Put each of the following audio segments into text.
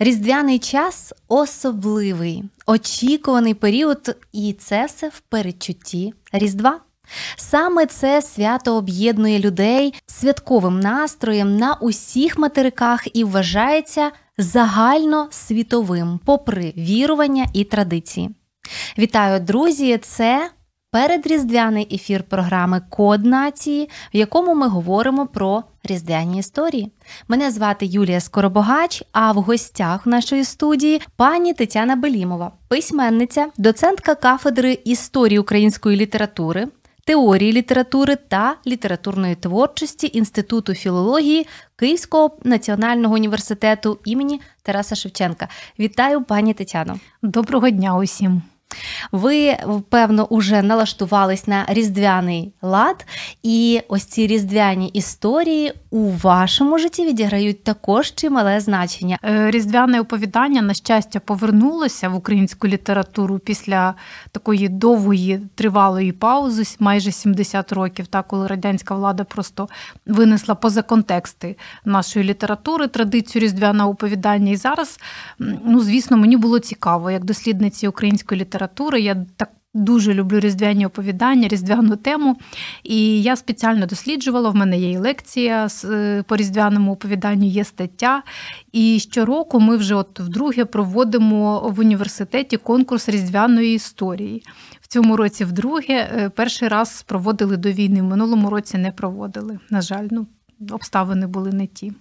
Різдвяний час особливий, очікуваний період, і це все в передчутті Різдва. Саме це свято об'єднує людей святковим настроєм на усіх материках і вважається загально світовим, попри вірування і традиції. Вітаю, друзі! Це передріздвяний ефір програми Код нації, в якому ми говоримо про різдвяні історії. Мене звати Юлія Скоробогач, а в гостях нашої студії пані Тетяна Белімова, письменниця, доцентка кафедри історії української літератури. Теорії літератури та літературної творчості Інституту філології Київського національного університету імені Тараса Шевченка. Вітаю, пані Тетяно. Доброго дня усім. Ви, певно, уже налаштувались на різдвяний лад, і ось ці різдвяні історії у вашому житті відіграють також чимале значення. Е, різдвяне оповідання, на щастя, повернулося в українську літературу після такої довгої тривалої паузи, майже 70 років, так, коли радянська влада просто винесла поза контексти нашої літератури, традицію різдвяного оповідання. І зараз, ну, звісно, мені було цікаво, як дослідниці української літератури. Я так дуже люблю різдвяні оповідання, різдвяну тему. І я спеціально досліджувала. В мене є і лекція е, по різдвяному оповіданню, є стаття. І щороку ми вже от вдруге проводимо в університеті конкурс різдвяної історії. В цьому році, вдруге, е, перший раз проводили до війни. В минулому році не проводили. На жаль, ну обставини були не ті.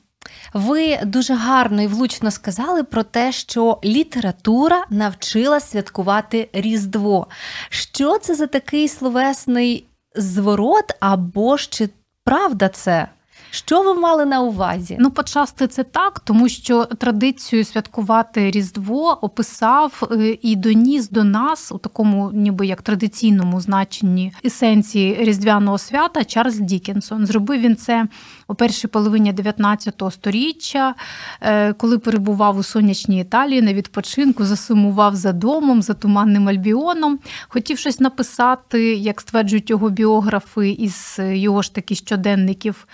Ви дуже гарно і влучно сказали про те, що література навчила святкувати Різдво. Що це за такий словесний зворот, або ж чи правда це? Що ви мали на увазі? Ну, почасти це так, тому що традицію святкувати Різдво описав е, і доніс до нас у такому, ніби як традиційному значенні есенції різдвяного свята Чарльз Дікенсон. Зробив він це у першій половині 19 століття, е, коли перебував у сонячній Італії на відпочинку, засумував за домом, за туманним альбіоном. Хотів щось написати, як стверджують його біографи із його ж таки щоденників.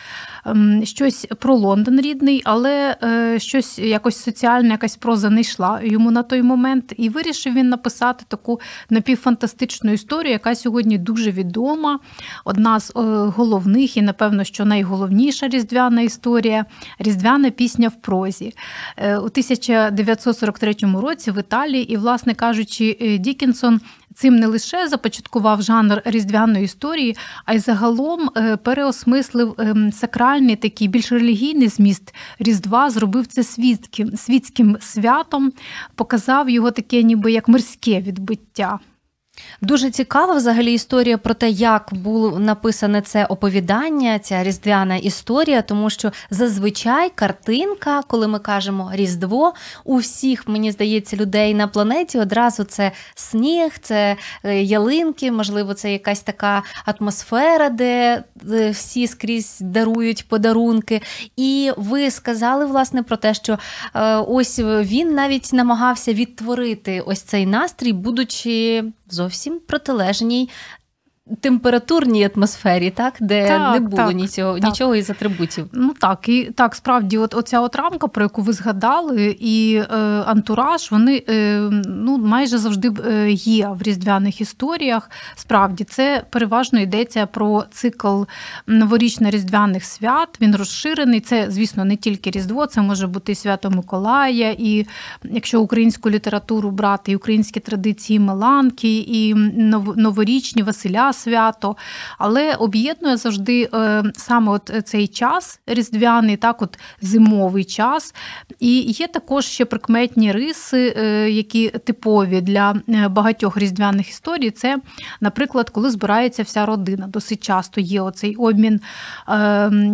Ем, щось про Лондон рідний, але е, щось якось соціальне, якась проза не йшла йому на той момент. І вирішив він написати таку напівфантастичну історію, яка сьогодні дуже відома. Одна з е, головних і, напевно, що найголовніша різдвяна історія різдвяна пісня в прозі. Е, у 1943 році в Італії, і, власне кажучи, Дікінсон Цим не лише започаткував жанр різдвяної історії, а й загалом е, переосмислив ем, сакральний такий більш релігійний зміст Різдва, зробив це світським, світським святом, показав його таке, ніби як мирське відбиття. Дуже цікава взагалі історія про те, як було написане це оповідання, ця різдвяна історія, тому що зазвичай картинка, коли ми кажемо Різдво, у всіх, мені здається, людей на планеті одразу це сніг, це е, ялинки, можливо, це якась така атмосфера, де е, всі скрізь дарують подарунки. І ви сказали, власне, про те, що е, ось він навіть намагався відтворити ось цей настрій, будучи зовсім протилежній температурній атмосфері, так, де так, не було так, нічого так. нічого із атрибутів. Ну так, і так, справді, от оця от рамка, про яку ви згадали, і е, антураж, вони е, ну, майже завжди е, є в різдвяних історіях. Справді, це переважно йдеться про цикл новорічно-різдвяних свят. Він розширений. Це, звісно, не тільки Різдво, це може бути свято Миколая, і якщо українську літературу брати, і українські традиції Меланки, і новорічні Василя. Свято, але об'єднує завжди е, саме от цей час різдвяний, так, от зимовий час. І є також ще прикметні риси, е, які типові для багатьох різдвяних історій. Це, наприклад, коли збирається вся родина. Досить часто є оцей обмін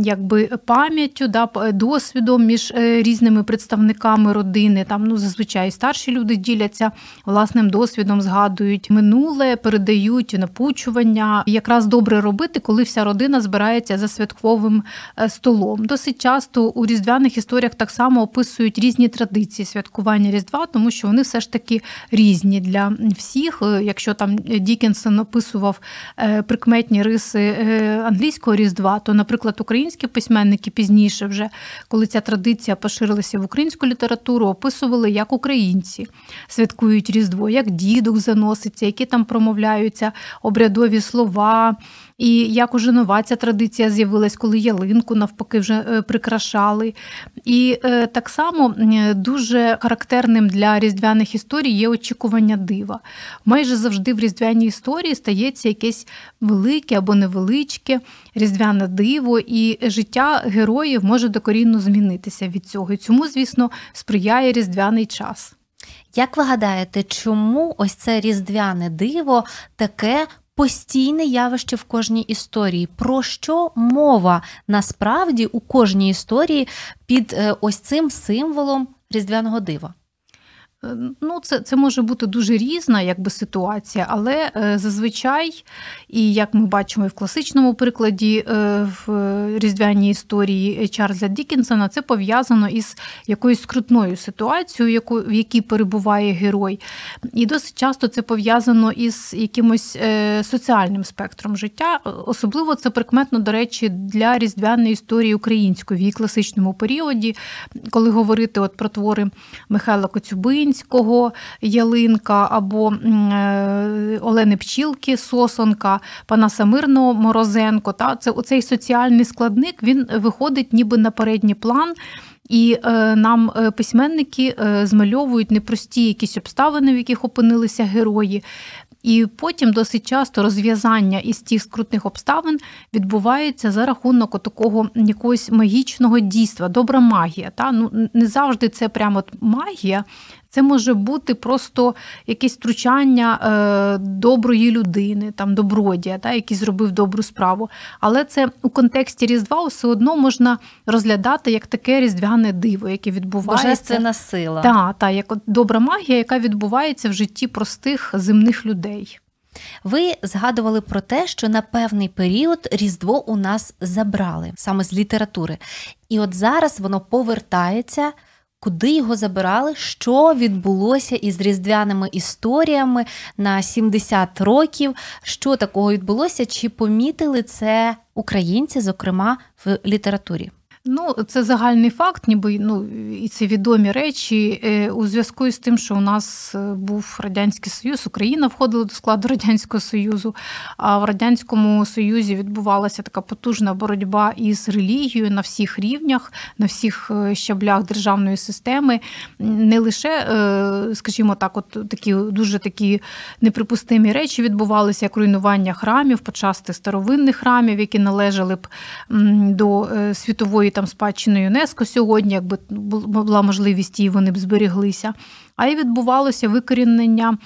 якби пам'яттю, да, досвідом між різними представниками родини. Там ну зазвичай старші люди діляться власним досвідом, згадують минуле, передають напучування. Якраз добре робити, коли вся родина збирається за святковим е, столом. Досить часто у різдвяних історіях так само описують різні традиції святкування Різдва, тому що вони все ж таки різні для всіх. Е, якщо там Дікенсен описував е, прикметні риси англійського різдва, то, наприклад, українські письменники пізніше, вже коли ця традиція поширилася в українську літературу, описували, як українці святкують Різдво, як дідок заноситься, які там промовляються обрядові слова. І як уже нова ця традиція з'явилась, коли ялинку навпаки вже е, прикрашали. І е, так само дуже характерним для різдвяних історій є очікування дива. Майже завжди в різдвяній історії стається якесь велике або невеличке різдвяне диво, і життя героїв може докорінно змінитися від цього. І цьому, звісно, сприяє різдвяний час. Як ви гадаєте, чому ось це різдвяне диво таке постійне явище в кожній історії? Про що мова насправді у кожній історії під е, ось цим символом різдвяного дива? Е, ну, Це це може бути дуже різна якби, ситуація, але е, зазвичай, і як ми бачимо і в класичному прикладі е, в різдвяній історії Чарльза Дікінсона, це пов'язано із якоюсь скрутною ситуацією, яку, в якій перебуває герой. І досить часто це пов'язано із якимось соціальним спектром життя. Особливо це прикметно, до речі, для різдвяної історії української в її класичному періоді, коли говорити от про твори Михайла Коцюбинь. Зеленського ялинка або е, Олени Пчілки Сосонка, Панаса Мирного Морозенко. Та це оцей соціальний складник він виходить ніби на передній план. І е, нам е, письменники змальовують непрості якісь обставини, в яких опинилися герої. І потім досить часто розв'язання із тих скрутних обставин відбувається за рахунок такого якогось магічного дійства, добра магія. Та? Ну, Не завжди це прямо магія, це може бути просто якесь втручання е, доброї людини, там добродія, та, який зробив добру справу. Але це у контексті Різдва все одно можна розглядати як таке різдвяне диво, яке відбувається. Божественна сила. Так, та, як добра магія, яка відбувається в житті простих земних людей. Ви згадували про те, що на певний період Різдво у нас забрали саме з літератури. І от зараз воно повертається Куди його забирали? Що відбулося із різдвяними історіями на 70 років? Що такого відбулося? Чи помітили це українці, зокрема в літературі? Ну, це загальний факт, ніби ну і це відомі речі е, у зв'язку з тим, що у нас е, був радянський союз, Україна входила до складу радянського союзу. А в радянському союзі відбувалася така потужна боротьба із релігією на всіх рівнях, на всіх е, щаблях державної системи. Не лише, скажімо так, от такі дуже такі неприпустимі речі відбувалися, як руйнування храмів, почасти старовинних храмів, які належали б до світової там спадщини ЮНЕСКО сьогодні, якби була можливість і вони б зберіглися. А й відбувалося викорінення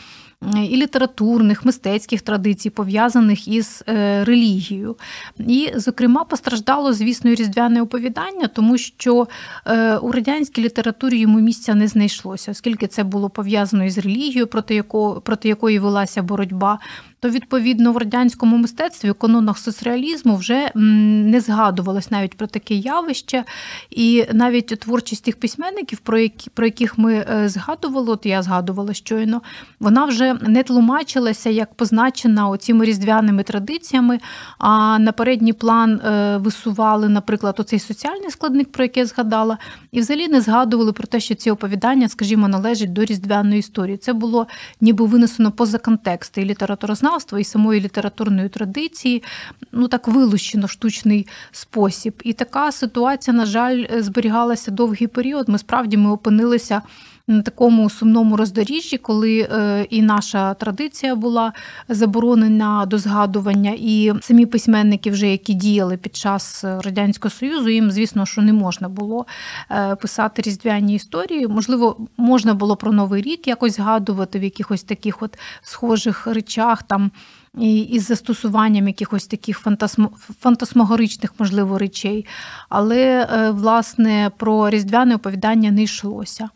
і літературних, мистецьких традицій, пов'язаних із е, релігією. І, зокрема, постраждало, звісно, різдвяне оповідання, тому що е, у радянській літературі йому місця не знайшлося, оскільки це було пов'язано із релігією, проти якої, проти якої велася боротьба то відповідно в радянському мистецтві у канонах соцреалізму вже не згадувалось навіть про таке явище, і навіть творчість тих письменників, про які про яких ми е, згадували, от я згадувала щойно, вона вже не тлумачилася як позначена оціми різдвяними традиціями. А на передній план е, висували, наприклад, оцей соціальний складник, про який я згадала, і взагалі не згадували про те, що ці оповідання, скажімо, належать до різдвяної історії. Це було ніби винесено поза контекст і літературознавства, мовознавства і самої літературної традиції, ну так вилущено штучний спосіб. І така ситуація, на жаль, зберігалася довгий період. Ми справді ми опинилися на такому сумному роздоріжжі, коли е, і наша традиція була заборонена до згадування, і самі письменники, вже які діяли під час радянського союзу, їм звісно, що не можна було е, писати різдвяні історії. Можливо, можна було про новий рік якось згадувати в якихось таких от схожих речах там і із застосуванням якихось таких фантасмо, можливо, речей. Але, е, власне, про різдвяне оповідання не йшлося.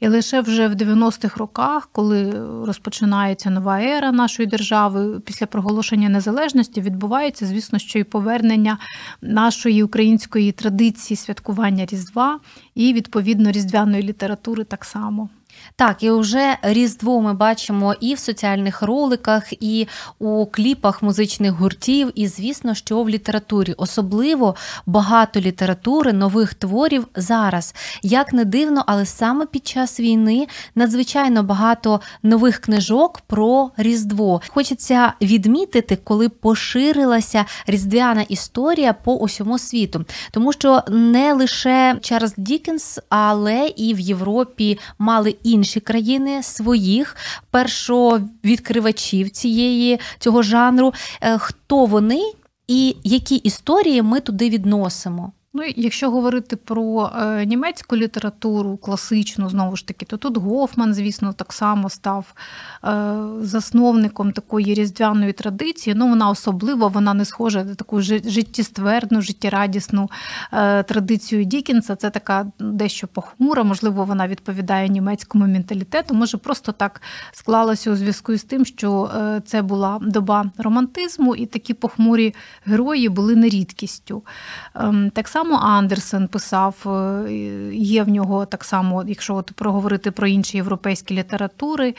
І лише вже в 90-х роках, коли розпочинається нова ера нашої держави, після проголошення незалежності, відбувається, звісно, що і повернення нашої української традиції святкування Різдва і відповідно різдвяної літератури так само. Так, і вже Різдво ми бачимо і в соціальних роликах, і у кліпах музичних гуртів, і, звісно, що в літературі. Особливо багато літератури, нових творів зараз. Як не дивно, але саме під час війни надзвичайно багато нових книжок про Різдво. Хочеться відмітити, коли поширилася різдвяна історія по усьому світу, тому що не лише Чарльз Дікенс, але і в Європі мали інші країни своїх першовідкривачів цієї цього жанру. Е, хто вони і які історії ми туди відносимо? Ну, якщо говорити про е, німецьку літературу, класичну, знову ж таки, то тут Гофман, звісно, так само став е, засновником такої різдвяної традиції. Ну, вона особливо вона не схожа на таку життєствердну, життєрадісну е, традицію Дікінса. Це така дещо похмура, можливо, вона відповідає німецькому менталітету. Може, просто так склалося у зв'язку з тим, що це була доба романтизму, і такі похмурі герої були не рідкістю. Ем, так само само Андерсен писав, е, є в нього так само, якщо от проговорити про інші європейські літератури.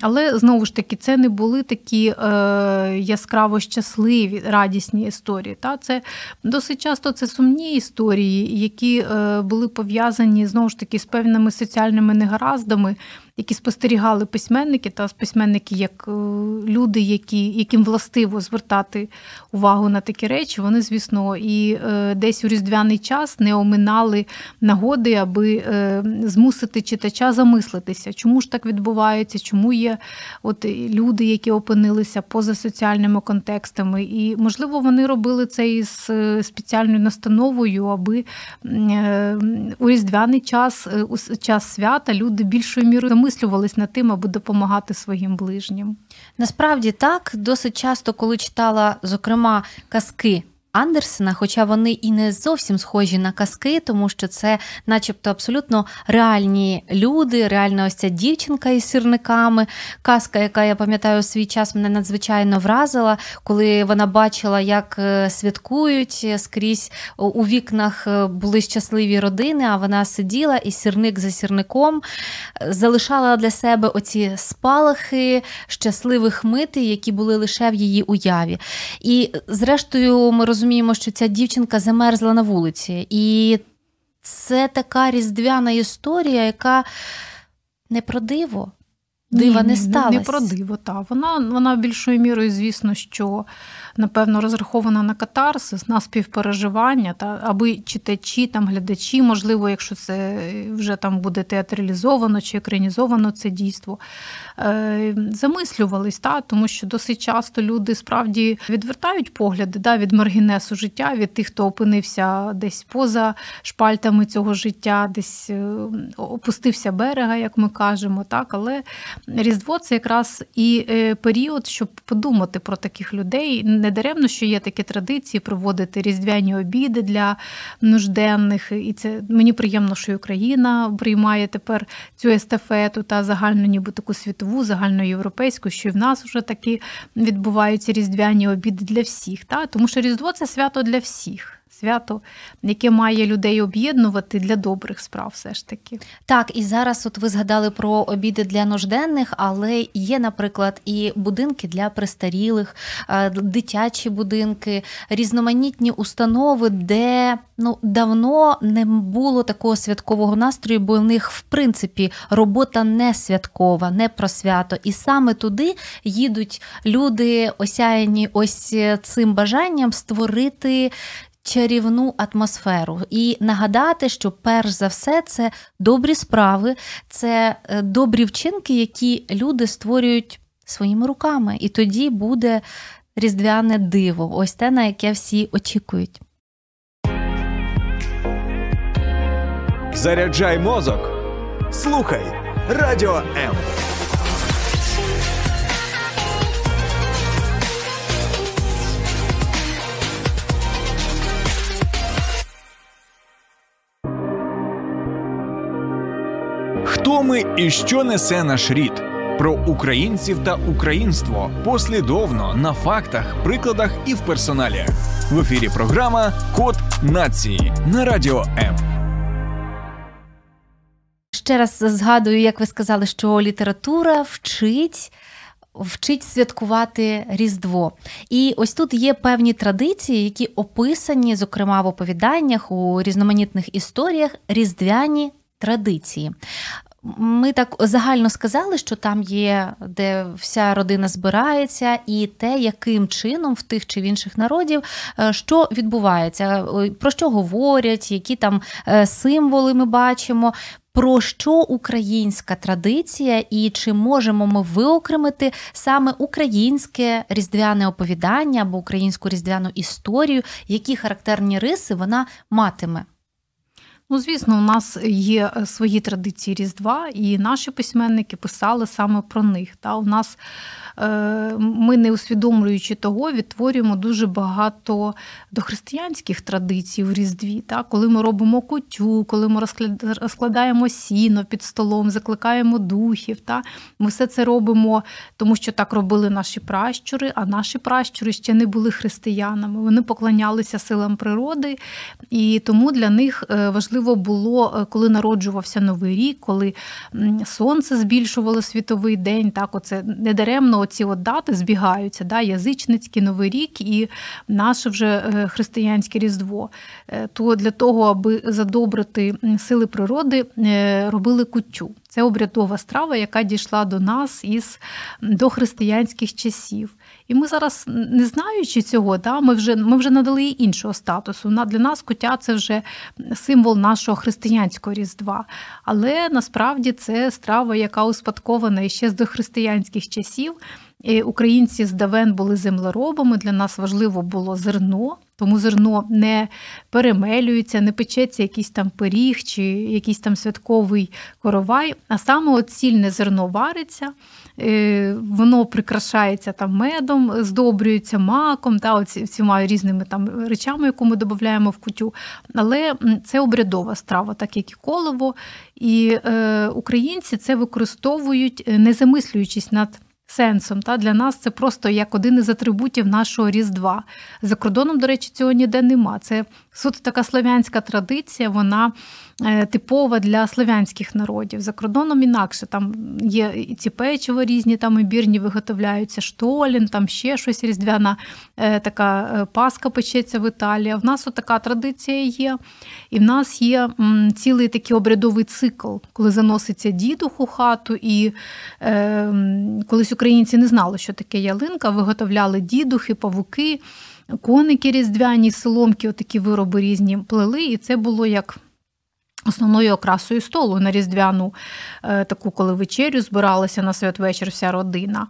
Але знову ж таки, це не були такі е, яскраво щасливі, радісні історії. Та? Це досить часто це сумні історії, які е, були пов'язані знову ж таки з певними соціальними негараздами які спостерігали письменники, та письменники як е, люди, які, яким властиво звертати увагу на такі речі, вони, звісно, і е, десь у різдвяний час не оминали нагоди, аби е, змусити читача замислитися, чому ж так відбувається, чому є от люди, які опинилися поза соціальними контекстами. І, можливо, вони робили це із спеціальною настановою, аби у різдвяний час, у час свята люди більшою мірою замислювались над тим, аби допомагати своїм ближнім. Насправді так, досить часто, коли читала, зокрема, казки Андерсена, хоча вони і не зовсім схожі на казки, тому що це, начебто, абсолютно реальні люди, реальна ось ця дівчинка із сірниками. Казка, яка я пам'ятаю свій час, мене надзвичайно вразила, коли вона бачила, як е, святкують скрізь у вікнах е, були щасливі родини, а вона сиділа і сірник за сірником е, залишала для себе оці спалахи щасливих мити, які були лише в її уяві. І, зрештою, ми розуміємо, розуміємо, що ця дівчинка замерзла на вулиці. І це така різдвяна історія, яка не про диво. Дива Ні, не сталося. Не про диво, та. Вона вона більшою мірою, звісно, що напевно розрахована на катарсис, на співпереживання, та аби читачі, там глядачі, можливо, якщо це вже там буде театралізовано чи екранізовано це дійство, е, замислювались, та, тому що досить часто люди справді відвертають погляди да, від маргінесу життя, від тих, хто опинився десь поза шпальтами цього життя, десь е, опустився берега, як ми кажемо, так, але. Різдво це якраз і е, період, щоб подумати про таких людей. Не даремно, що є такі традиції проводити різдвяні обіди для нужденних. І це мені приємно, що Україна приймає тепер цю естафету та загальну, ніби таку світову, загальноєвропейську, що і в нас вже такі відбуваються різдвяні обіди для всіх. Та? Тому що Різдво це свято для всіх свято, яке має людей об'єднувати для добрих справ, все ж таки. Так, і зараз от ви згадали про обіди для нужденних, але є, наприклад, і будинки для престарілих, е, дитячі будинки, різноманітні установи, де ну давно не було такого святкового настрою, бо в них, в принципі, робота не святкова, не про свято. І саме туди їдуть люди, осяяні ось цим бажанням створити чарівну атмосферу і нагадати, що перш за все це добрі справи, це е, добрі вчинки, які люди створюють своїми руками. І тоді буде різдвяне диво, ось те, на яке всі очікують. Заряджай мозок. Слухай радіо М. Хто ми і що несе наш рід? Про українців та українство послідовно на фактах, прикладах і в персоналі. В ефірі програма Код нації на радіо М. Ще раз згадую, як ви сказали, що література вчить. Вчить святкувати Різдво. І ось тут є певні традиції, які описані, зокрема в оповіданнях у різноманітних історіях різдвяні традиції. Ми так загально сказали, що там є, де вся родина збирається, і те, яким чином в тих чи в інших народів е, що відбувається, про що говорять, які там е, символи ми бачимо. Про що українська традиція, і чи можемо ми виокремити саме українське різдвяне оповідання або українську різдвяну історію, які характерні риси вона матиме? Ну, звісно, у нас є е, свої традиції Різдва, і наші письменники писали саме про них. Та У нас Е, ми, не усвідомлюючи того, відтворюємо дуже багато дохристиянських традицій в Різдві. Так? Коли ми робимо кутю, коли ми розкладаємо сіно під столом, закликаємо духів. Так? Ми все це робимо, тому що так робили наші пращури, а наші пращури ще не були християнами. Вони поклонялися силам природи, і тому для них е, важливо було, е, коли народжувався новий рік, коли сонце збільшувало світовий день. Так, оце недаремно оці от дати збігаються, да, язичницький новий рік і наше вже е, християнське різдво. Е, то для того, аби задобрити сили природи, робили куттю. Це обрядова страва, яка дійшла до нас із дохристиянських часів. І ми зараз, не знаючи цього, да, ми вже ми вже надали їй іншого статусу. Для нас куття це вже символ нашого християнського різдва. Але насправді це страва, яка успадкована ще з дохристиянських часів. Українці з давен були землеробами. Для нас важливо було зерно, тому зерно не перемелюється, не печеться якийсь там пиріг чи якийсь там святковий коровай, а саме от цільне зерно вариться. Е, воно прикрашається там медом, здобрюється маком, та оці, всіма різними там речами, яку ми додаємо в кутю. Але це обрядова страва, так як і колово. І е, українці це використовують, е, не замислюючись над сенсом. Та Для нас це просто як один із атрибутів нашого Різдва. За кордоном, до речі, цього ніде нема. Це суто така слов'янська традиція, вона е, типова для слов'янських народів. За кордоном інакше там є і ці печиво різні, там ібірні виготовляються, штолін, там ще щось різдвяна е, така е, паска печеться в Італії. В нас така традиція є. І в нас є цілий такий обрядовий цикл, коли заноситься дідух у хату, і е, колись українці не знали, що таке ялинка, виготовляли дідухи, павуки коники різдвяні, соломки, отакі вироби різні плели, і це було як. Основною окрасою столу на різдвяну е, таку, коли вечерю збиралася на святвечір вся родина.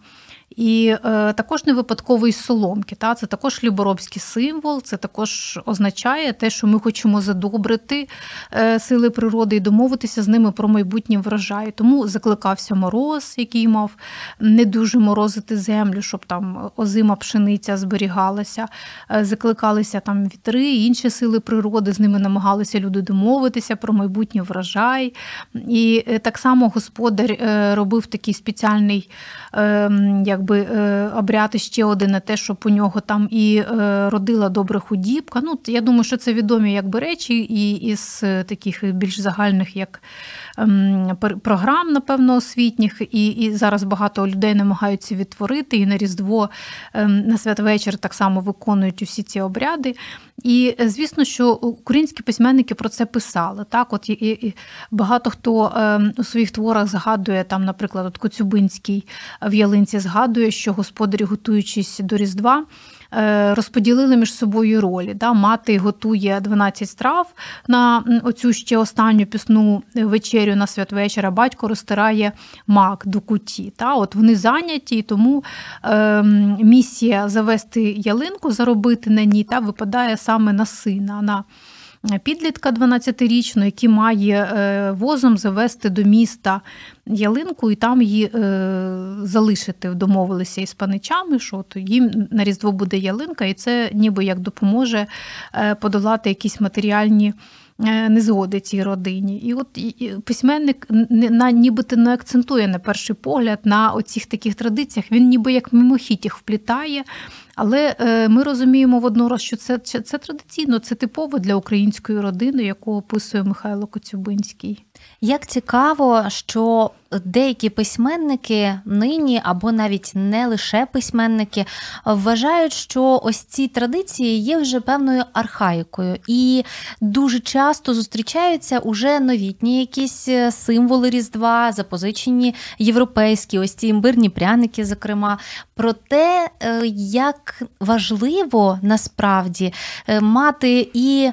І е, також не випадковий соломки. Та? Це також хліборобський символ, це також означає те, що ми хочемо задобрити е, сили природи і домовитися з ними про майбутнє врожай. Тому закликався мороз, який мав не дуже морозити землю, щоб там озима пшениця зберігалася, е, закликалися там вітри, інші сили природи, з ними намагалися люди домовитися про майбутнє врожай. І е, так само господар е, робив такий спеціальний. Ем, якби е, обряти ще один на те, щоб у нього там і е, родила добра худібка. Ну, Я думаю, що це відомі якби речі, і із е, таких більш загальних, як програм, напевно, освітніх, і і зараз багато людей намагаються відтворити, і на Різдво ем, на святвечір так само виконують усі ці обряди. І звісно, що українські письменники про це писали. Так, от і, і багато хто ем, у своїх творах згадує там, наприклад, от Коцюбинський в ялинці згадує, що господарі, готуючись до Різдва, розподілили між собою ролі. Да? Мати готує 12 страв на оцю ще останню пісну вечерю на святвечір, а батько розтирає мак до куті. Та? От Вони зайняті, тому е, місія завести ялинку, заробити на ній та випадає саме на сина. на Підлітка 12-річного, який має е, возом завести до міста ялинку і там її е, залишити, домовилися із паничами, що то їм на Різдво буде ялинка, і це ніби як допоможе е, подолати якісь матеріальні. Незгоди цій родині. І от письменник на нібито не акцентує на перший погляд на оцих таких традиціях. Він ніби як мимохідь їх вплітає, але е, ми розуміємо воднораз, що це, це це, традиційно, це типово для української родини, яку описує Михайло Коцюбинський. Як цікаво, що деякі письменники нині, або навіть не лише письменники, вважають, що ось ці традиції є вже певною архаїкою, і дуже часто зустрічаються уже новітні якісь е, символи Різдва, запозичені європейські, ось ці імбирні пряники, зокрема, про те, е, як важливо насправді е, мати і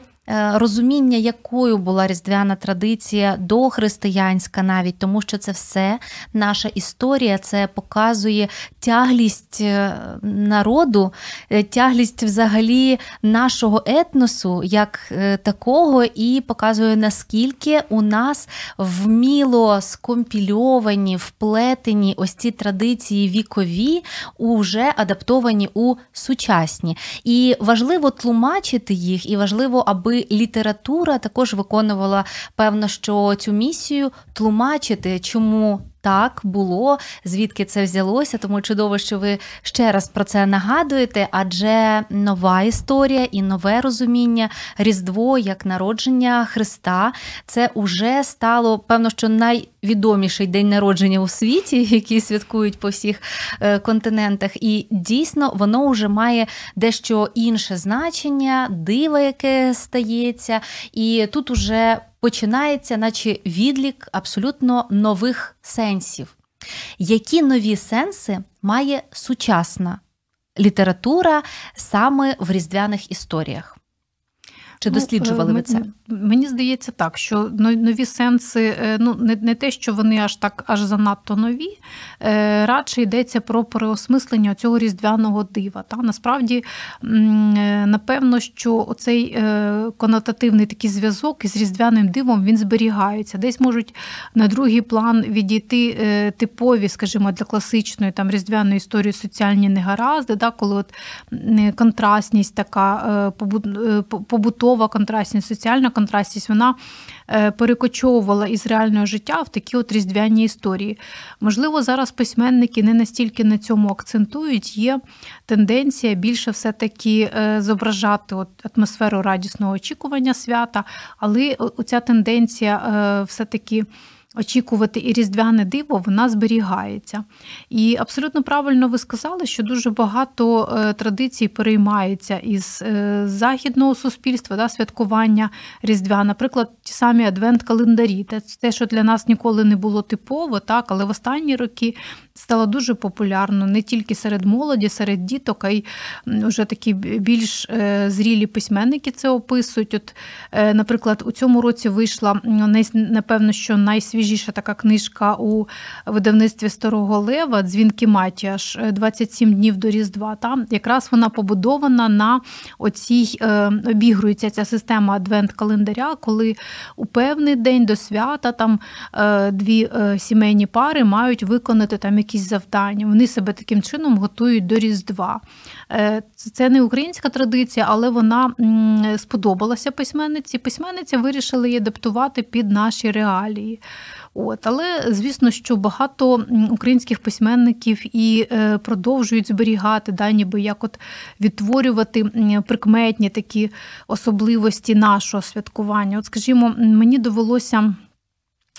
розуміння, якою була різдвяна традиція дохристиянська, навіть тому, що це все наша історія, це показує тяглість е, народу, е, тяглість взагалі нашого етносу як такого, і показує, наскільки у нас вміло скомпільовані, вплетені ось ці традиції вікові, уже адаптовані у сучасні. І важливо тлумачити їх, і важливо, аби література також виконувала певно, що цю місію тлумачити, чому так було, звідки це взялося. Тому чудово, що ви ще раз про це нагадуєте, адже нова історія і нове розуміння Різдво як народження Христа це уже стало певно, що найвідоміший день народження у світі, який святкують по всіх е, континентах. І дійсно воно вже має дещо інше значення, диво, яке стається, і тут уже починається, наче відлік абсолютно нових сенсів. Які нові сенси має сучасна література саме в різдвяних історіях? Чи ну, досліджували ви це? Мені здається так, що нові сенси, е, ну не не те, що вони аж так аж занадто нові, е, радше йдеться про переосмислення цього різдвяного дива. Та Насправді, е, напевно, що оцей конотативний такий зв'язок із різдвяним дивом він зберігається. Десь можуть на другий план відійти типові, скажімо, для класичної там різдвяної історії соціальні негаразди, да, коли от контрастність така побутова контрастність, соціальна контрастність, вона е, перекочовувала із реального життя в такі от різдвяні історії. Можливо, зараз письменники не настільки на цьому акцентують, є тенденція більше все-таки е, зображати от атмосферу радісного очікування свята, але оця тенденція е, все-таки очікувати і різдвяне диво, вона зберігається. І абсолютно правильно ви сказали, що дуже багато е, традицій переймається із е, західного суспільства, да, святкування Різдвя. Наприклад, ті самі адвент-календарі. Те, що для нас ніколи не було типово, так, але в останні роки стало дуже популярно не тільки серед молоді, серед діток, а й вже такі більш е, зрілі письменники це описують. От, Наприклад, у цьому році вийшла напевно, що найсвіжіша така книжка у видавництві Старого Лева Дзвінки Маті, аж 27 е, днів до Різдва. Там якраз вона побудована на оцій е, обігрується ця система адвент-календаря, коли у певний день до свята там е, дві сімейні пари мають виконати там якісь завдання. Вони себе таким чином готують до Різдва. Це не українська традиція, але вона сподобалася письменниці. Письменниця вирішила її адаптувати під наші реалії. От, Але звісно, що багато українських письменників і е, продовжують зберігати да, ніби як от відтворювати прикметні такі особливості нашого святкування. От, скажімо, мені довелося.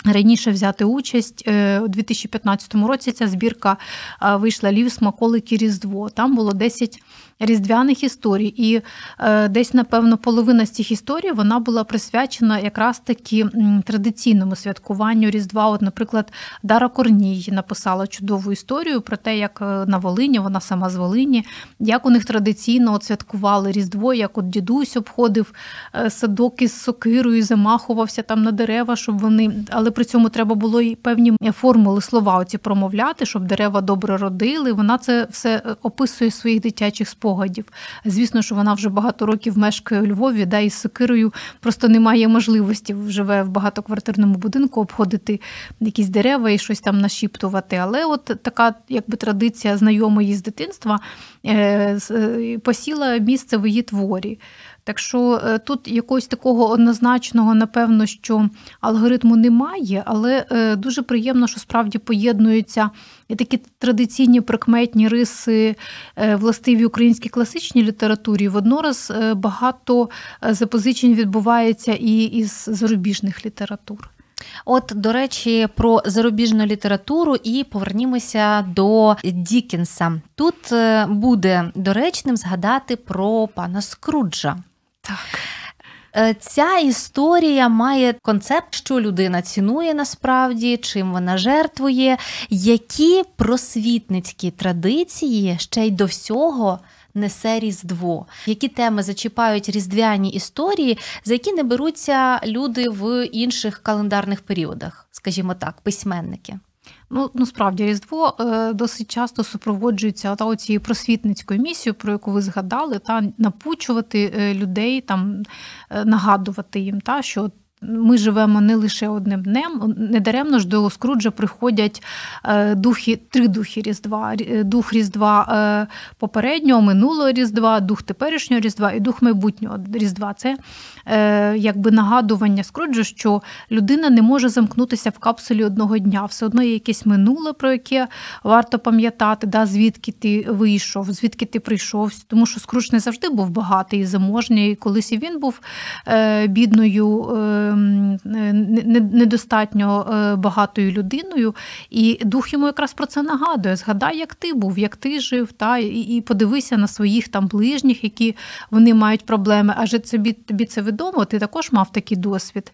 Раніше взяти участь е, у 2015 році. Ця збірка вийшла Лів, смаколики Різдво. Там було 10 різдвяних історій. І е, десь, напевно, половина з цих історій вона була присвячена якраз таки традиційному святкуванню Різдва. От, наприклад, Дара Корній написала чудову історію про те, як е, на Волині, вона сама з Волині, як у них традиційно от святкували Різдво, як от дідусь обходив е, садок із сокирою, замахувався там на дерева, щоб вони, але при цьому треба було і певні формули слова оці промовляти, щоб дерева добре родили. Вона це все описує в своїх дитячих спогадах спогадів. Звісно, що вона вже багато років мешкає у Львові, да, і з сокирою просто немає можливості живе в багатоквартирному будинку обходити якісь дерева і щось там нашіптувати. Але от така якби традиція знайомої з дитинства е, е, посіла місце в її творі. Так що е, тут якогось такого однозначного, напевно, що алгоритму немає, але дуже приємно, що справді поєднуються і такі традиційні прикметні риси, е, властиві українській класичній літературі. Воднораз багато запозичень відбувається і із зарубіжних літератур. От, до речі, про зарубіжну літературу і повернімося до Дікінса. Тут буде доречним згадати про пана Скруджа. Так. Е, ця історія має концепт, що людина цінує насправді, чим вона жертвує, які просвітницькі традиції ще й до всього несе Різдво, які теми зачіпають різдвяні історії, за які не беруться люди в інших календарних періодах, скажімо так, письменники. Ну, насправді Різдво е, досить часто супроводжується та цією просвітницькою місією, про яку ви згадали, та напучувати е, людей, там е, нагадувати їм, та що ми живемо не лише одним днем. Недаремно ж до Скруджа приходять е, духи, три духи Різдва: е, дух Різдва е, попереднього, минулого Різдва, дух теперішнього Різдва і дух майбутнього Різдва. Це якби нагадування Скруджу, що людина не може замкнутися в капсулі одного дня. Все одно є якесь минуле, про яке варто пам'ятати, да, звідки ти вийшов, звідки ти прийшов. Тому що Скрудж не завжди був багатий і заможній. Колись і він був бідною. Ем, недостатньо е, багатою людиною, і дух йому якраз про це нагадує. Згадай, як ти був, як ти жив, та і подивися на своїх там ближніх, які вони мають проблеми. Адже тобі, тобі це відомо, ти також мав такий досвід.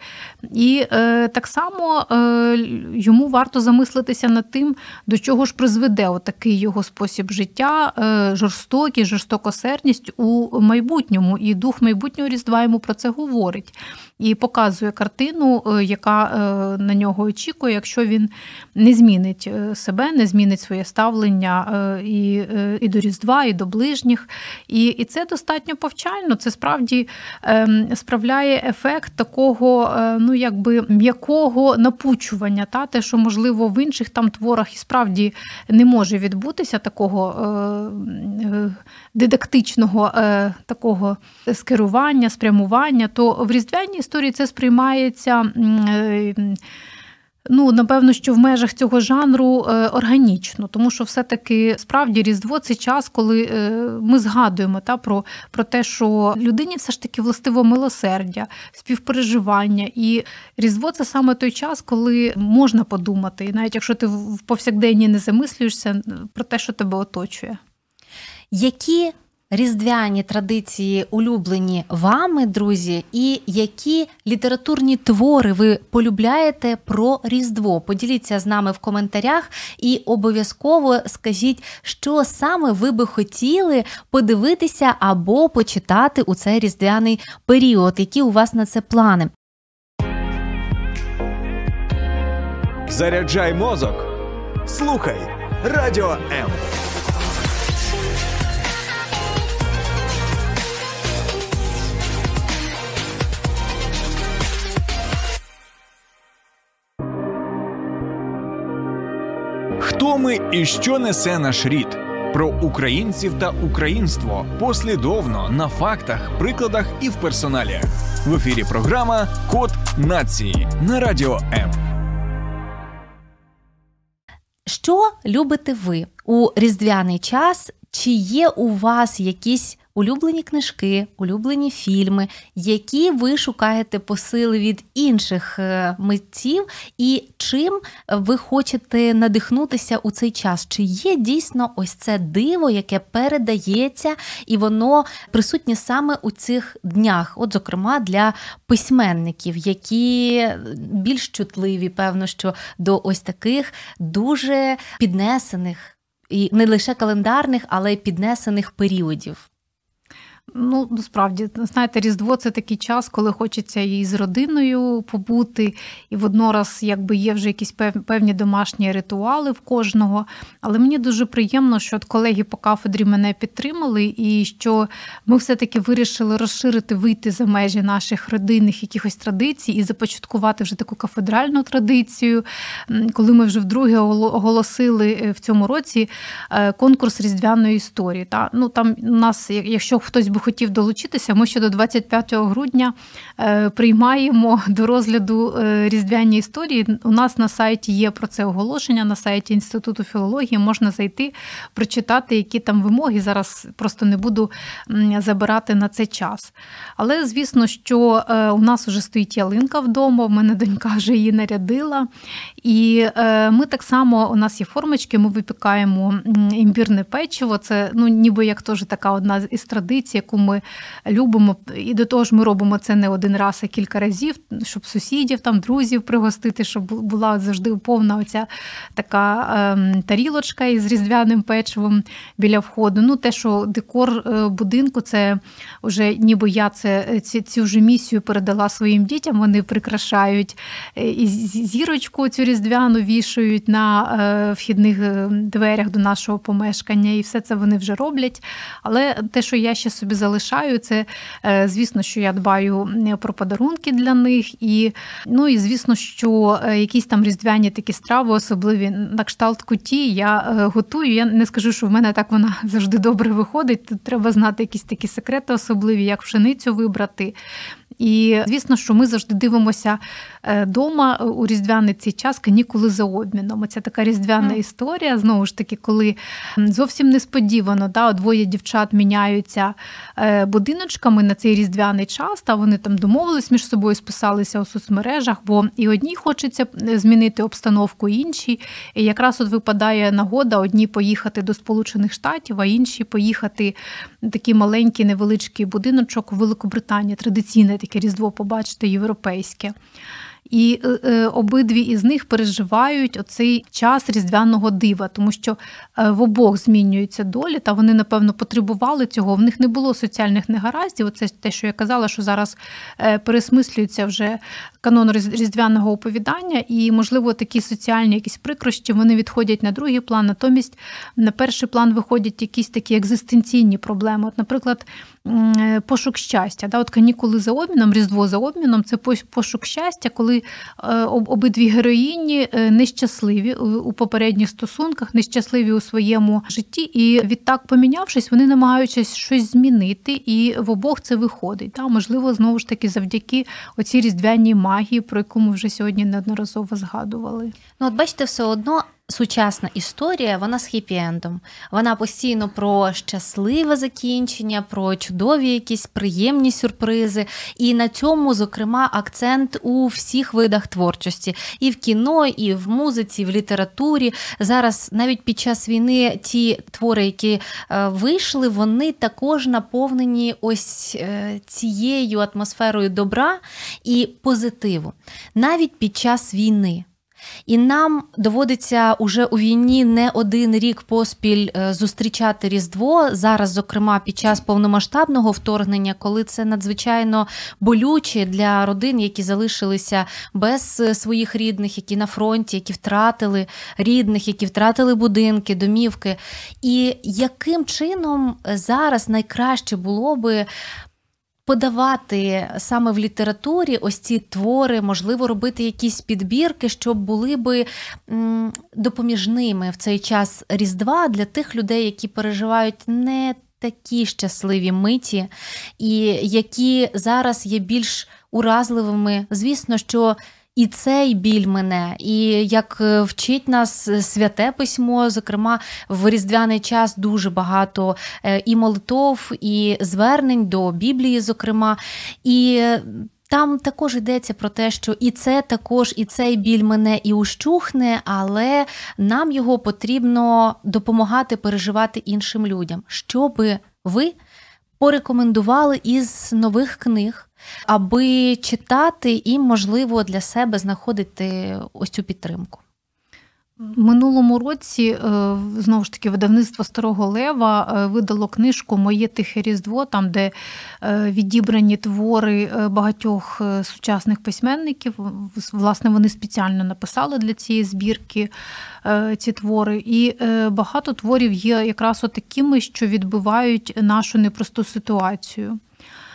І е, так само е, йому варто замислитися над тим, до чого ж призведе отакий його спосіб життя, е, жорстокість, жорстокосердність у майбутньому. І дух майбутнього різдва йому про це говорить і показує картину, е, яка е, на нього очікує, якщо він не змінить е, себе, не змінить своє ставлення і і до Різдва, і до ближніх. І і це достатньо повчально. Це справді ем, справляє ефект такого, ну якби м'якого напучування. Та Те, що можливо в інших там творах і справді не може відбутися такого дидактичного такого скерування, спрямування, то в різдвяній історії це сприймається. Е, ну, напевно, що в межах цього жанру е, органічно, тому що все-таки справді Різдво це час, коли е, ми згадуємо та, про про те, що людині все ж таки властиво милосердя, співпереживання. І Різдво це саме той час, коли можна подумати, і навіть якщо ти в повсякденні не замислюєшся про те, що тебе оточує. Які різдвяні традиції улюблені вами, друзі, і які літературні твори ви полюбляєте про Різдво? Поділіться з нами в коментарях і обов'язково скажіть, що саме ви би хотіли подивитися або почитати у цей різдвяний період, які у вас на це плани. Заряджай мозок. Слухай радіо М. Хто ми і що несе наш рід? Про українців та українство послідовно на фактах, прикладах і в персоналі. В ефірі програма Код нації на радіо М. Що любите ви у різдвяний час? Чи є у вас якісь улюблені книжки, улюблені фільми, які ви шукаєте посили від інших е, митців, і чим ви хочете надихнутися у цей час? Чи є дійсно ось це диво, яке передається, і воно присутнє саме у цих днях? От, зокрема, для письменників, які більш чутливі, певно, що до ось таких дуже піднесених. І не лише календарних, але й піднесених періодів. Ну, насправді, знаєте, Різдво це такий час, коли хочеться і з родиною побути, і воднораз якби є вже якісь певні домашні ритуали в кожного. Але мені дуже приємно, що от колеги по кафедрі мене підтримали, і що ми все-таки вирішили розширити, вийти за межі наших родинних якихось традицій і започаткувати вже таку кафедральну традицію. Коли ми вже вдруге оголосили е, в цьому році е, конкурс різдвяної історії. Та? Ну, Там нас, якщо хтось би хотів долучитися, ми ще до 25 грудня е, приймаємо до розгляду е, різдвяні історії. У нас на сайті є про це оголошення, на сайті Інституту філології можна зайти, прочитати, які там вимоги. Зараз просто не буду забирати на це час. Але звісно, що е, у нас вже стоїть ялинка вдома, в мене донька вже її нарядила. І ми так само, у нас є формочки, ми випікаємо імбірне печиво. Це ну, ніби як теж така одна із традицій, яку ми любимо. І до того ж, ми робимо це не один раз, а кілька разів, щоб сусідів, там, друзів пригостити, щоб була завжди повна оця така ем, тарілочка із різдвяним печивом біля входу. Ну, те, що декор е, будинку, це вже ніби я це ці, цю вже місію передала своїм дітям. Вони прикрашають е, і зірочку цю різдвяну вішають на е, вхідних дверях до нашого помешкання, і все це вони вже роблять. Але те, що я ще собі залишаю. Це, е, звісно, що я дбаю про подарунки для них. І, ну і звісно, що е, якісь там різдвяні такі страви, особливі на кшталт куті, я е, готую. Я не скажу, що в мене так вона завжди добре виходить. Тут треба знати якісь такі секрети, особливі, як пшеницю вибрати. І звісно, що ми завжди дивимося вдома е, у різдвяний цей час канікули за обміном. Це така різдвяна історія. Знову ж таки, коли зовсім несподівано да, двоє дівчат міняються е, будиночками на цей різдвяний час, та вони там домовились між собою, списалися у соцмережах, бо і одній хочеться е, змінити обстановку, іншій. І якраз от випадає нагода одні поїхати до Сполучених Штатів, а інші поїхати в такий маленький невеличкий будиночок у Великобританії, традиційне таке різдво побачити європейське. І е, е, обидві із них переживають оцей час різдвяного дива, тому що е, в обох змінюються долі, та вони, напевно, потребували цього. В них не було соціальних негараздів. Оце те, що я казала, що зараз пересмислюється вже канон різдвяного оповідання, і, можливо, такі соціальні якісь прикрощі вони відходять на другий план. Натомість на перший план виходять якісь такі екзистенційні проблеми. От, наприклад, пошук щастя. Да? От канікули за обміном, різдво за обміном це пошук щастя, коли е, обидві героїні е, нещасливі у попередніх стосунках, нещасливі у своєму житті, і відтак, помінявшись, вони намагаються щось змінити, і в обох це виходить. Да? Можливо, знову ж таки, завдяки оцій різдвяній магії, про яку ми вже сьогодні неодноразово згадували. Ну, от бачите, все одно сучасна історія, вона з хіпі-ендом. Вона постійно про щасливе закінчення, про чудові якісь приємні сюрпризи. І на цьому, зокрема, акцент у всіх видах творчості, і в кіно, і в музиці, і в літературі. Зараз навіть під час війни ті твори, які е, вийшли, вони також наповнені ось е, цією атмосферою добра і позитиву, навіть під час війни. І нам доводиться уже у війні не один рік поспіль е, зустрічати Різдво зараз, зокрема під час повномасштабного вторгнення, коли це надзвичайно болюче для родин, які залишилися без е, своїх рідних, які на фронті, які втратили рідних, які втратили будинки, домівки. І яким чином зараз найкраще було би подавати саме в літературі ось ці твори, можливо, робити якісь підбірки, щоб були би допоміжними в цей час Різдва для тих людей, які переживають не такі щасливі миті, і які зараз є більш уразливими. Звісно, що і цей біль мене. І як е, вчить нас святе письмо, зокрема, в різдвяний час дуже багато е, і молитов, і звернень до Біблії, зокрема. І там також йдеться про те, що і це також, і цей біль мене і ущухне, але нам його потрібно допомагати переживати іншим людям. Що би ви порекомендували із нових книг, аби читати і, можливо, для себе знаходити ось цю підтримку? Минулому році е, знову ж таки видавництво Старого Лева е, видало книжку Моє тихе різдво, там де е, відібрані твори багатьох сучасних письменників. Власне, вони спеціально написали для цієї збірки ці твори. І багато творів є якраз такими, що відбивають нашу непросту ситуацію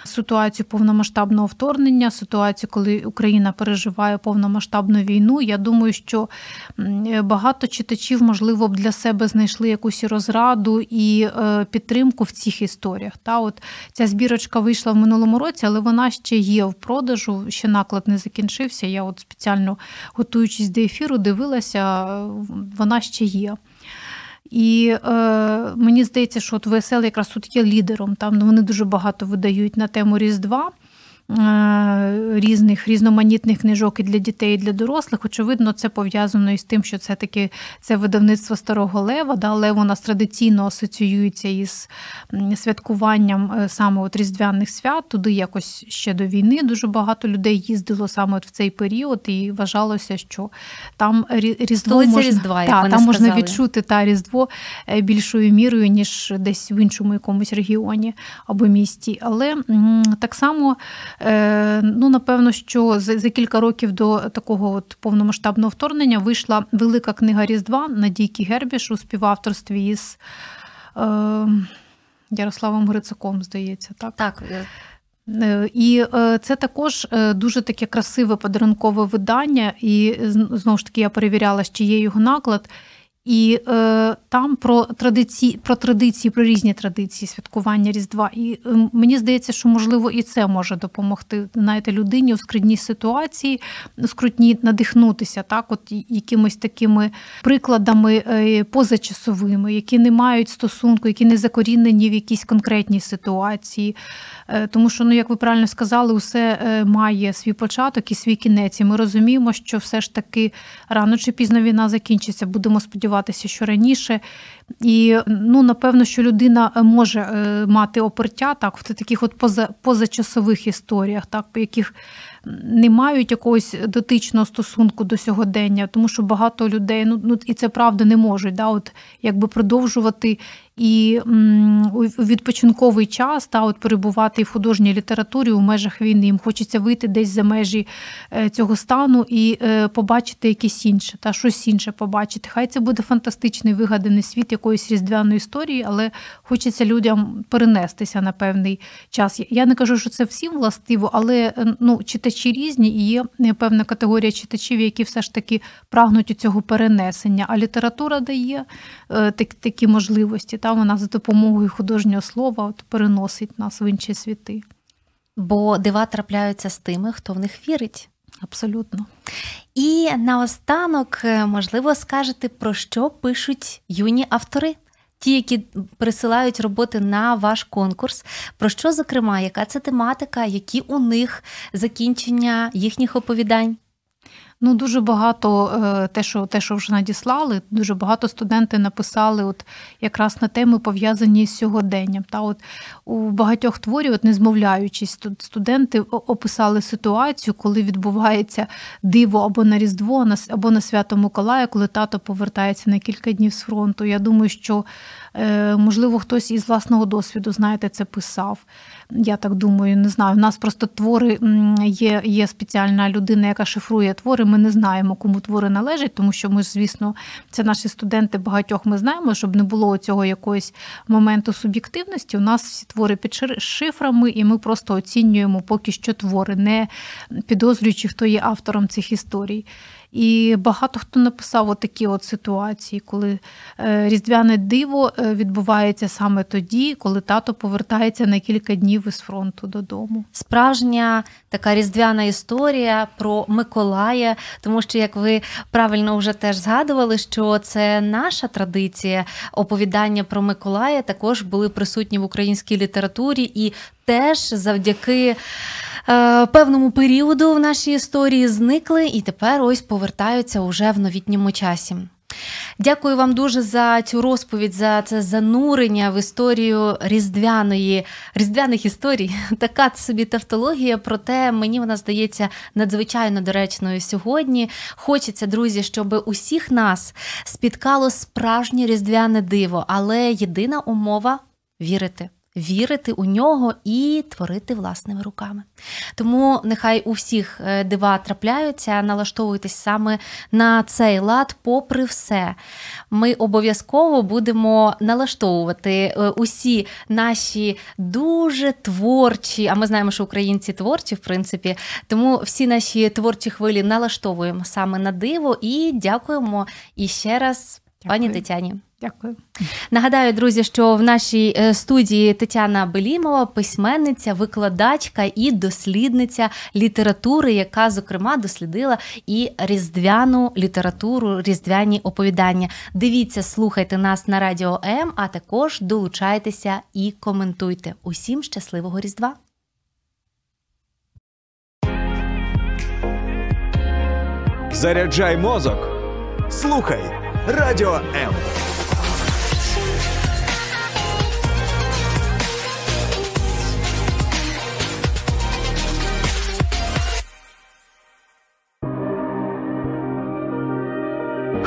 ситуацію повномасштабного вторгнення, ситуацію, коли Україна переживає повномасштабну війну. Я думаю, що багато читачів, можливо, б для себе знайшли якусь розраду і е, підтримку в цих історіях. Та от ця збірочка вийшла в минулому році, але вона ще є в продажу. Ще наклад не закінчився. Я от спеціально готуючись до ефіру, дивилася, вона ще є. І е, мені здається, що от ВСЛ якраз тут є лідером. Там вони дуже багато видають на тему Різдва. Е, різних різноманітних книжок і для дітей, і для дорослих. Очевидно, це пов'язано із тим, що це таки це видавництво старого лева. Да, Лев у нас традиційно асоціюється із святкуванням е, саме от різдвяних свят. Туди якось ще до війни дуже багато людей їздило саме от в цей період, і вважалося, що там різдво можна, різдва, як та, там можна відчути та різдво е, більшою мірою, ніж десь в іншому якомусь регіоні або місті. Але так само. Е, ну, напевно, що за кілька років до такого от повномасштабного вторгнення вийшла велика книга Різдва Надійки Гербіш у співавторстві із е, Ярославом Грицаком, здається. Так. Так. Е, і це також дуже таке красиве подарункове видання, і знову ж таки я перевіряла, чи є його наклад. І е, там про традиції, про традиції, про різні традиції святкування Різдва. І е, мені здається, що можливо і це може допомогти знаєте, людині у скрутній ситуації, скрутні надихнутися, так, от якимись такими прикладами е, позачасовими, які не мають стосунку, які не закорінені в якійсь конкретній ситуації. Е, тому що, ну як ви правильно сказали, усе е, має свій початок і свій кінець. І ми розуміємо, що все ж таки рано чи пізно війна закінчиться. Будемо сподіватися, що раніше. І ну, напевно, що людина може е, мати опертя так в таких от поза, позачасових історіях, так, яких не мають якогось дотичного стосунку до сьогодення, тому що багато людей, ну ну і це правда не можуть, да, от якби продовжувати і у відпочинковий час та от перебувати в художній літературі у межах війни. Їм хочеться вийти десь за межі е, цього стану і е, побачити якесь інше, та щось інше побачити. Хай це буде фантастичний вигаданий світ якоїсь різдвяної історії, але хочеться людям перенестися на певний час. Я не кажу, що це всім властиво, але е, ну читачі різні і є певна категорія читачів, які все ж таки прагнуть у цього перенесення. А література дає такі можливості та вона за допомогою художнього слова от переносить нас в інші світи. Бо дива трапляються з тими, хто в них вірить. Абсолютно. І наостанок, е, можливо, скажете, про що пишуть юні автори, ті, які присилають роботи на ваш конкурс. Про що, зокрема, яка це тематика, які у них закінчення їхніх оповідань? Ну дуже багато е, те, що те, що вже надіслали, дуже багато студенти написали, от якраз на теми пов'язані з сьогоденням. Та от у багатьох творів, от не змовляючись, студенти описали ситуацію, коли відбувається диво або на Різдво, або на Свято Миколая, коли тато повертається на кілька днів з фронту. Я думаю, що Е, можливо, хтось із власного досвіду, знаєте, це писав. Я так думаю, не знаю. У нас просто твори є є спеціальна людина, яка шифрує твори. Ми не знаємо, кому твори належать, тому що ми, звісно, це наші студенти багатьох ми знаємо, щоб не було цього якогось моменту суб'єктивності. У нас всі твори під шифрами, і ми просто оцінюємо поки що твори, не підозрюючи, хто є автором цих історій. І багато хто написав такі от ситуації, коли е, різдвяне диво е, відбувається саме тоді, коли тато повертається на кілька днів із фронту додому. Справжня така різдвяна історія про Миколая, тому що, як ви правильно вже теж згадували, що це наша традиція оповідання про Миколая також були присутні в українській літературі і теж завдяки. Е, певному періоду в нашій історії зникли і тепер ось повертаються уже в новітньому часі. Дякую вам дуже за цю розповідь, за це занурення в історію різдвяної різдвяних історій. Така собі тавтологія, проте мені вона здається надзвичайно доречною сьогодні. Хочеться, друзі, щоб усіх нас спіткало справжнє різдвяне диво, але єдина умова вірити вірити у нього і творити власними руками. Тому нехай у всіх е, дива трапляються, налаштовуйтесь саме на цей лад, попри все. Ми обов'язково будемо налаштовувати е, усі наші дуже творчі, а ми знаємо, що українці творчі, в принципі, тому всі наші творчі хвилі налаштовуємо саме на диво і дякуємо іще раз, Дякую. пані Тетяні. Дякую. Нагадаю, друзі, що в нашій е, студії Тетяна Белімова, письменниця, викладачка і дослідниця літератури, яка, зокрема, дослідила і різдвяну літературу, різдвяні оповідання. Дивіться, слухайте нас на радіо М, а також долучайтеся і коментуйте. Усім щасливого Різдва! Заряджай мозок. Слухай радіо М.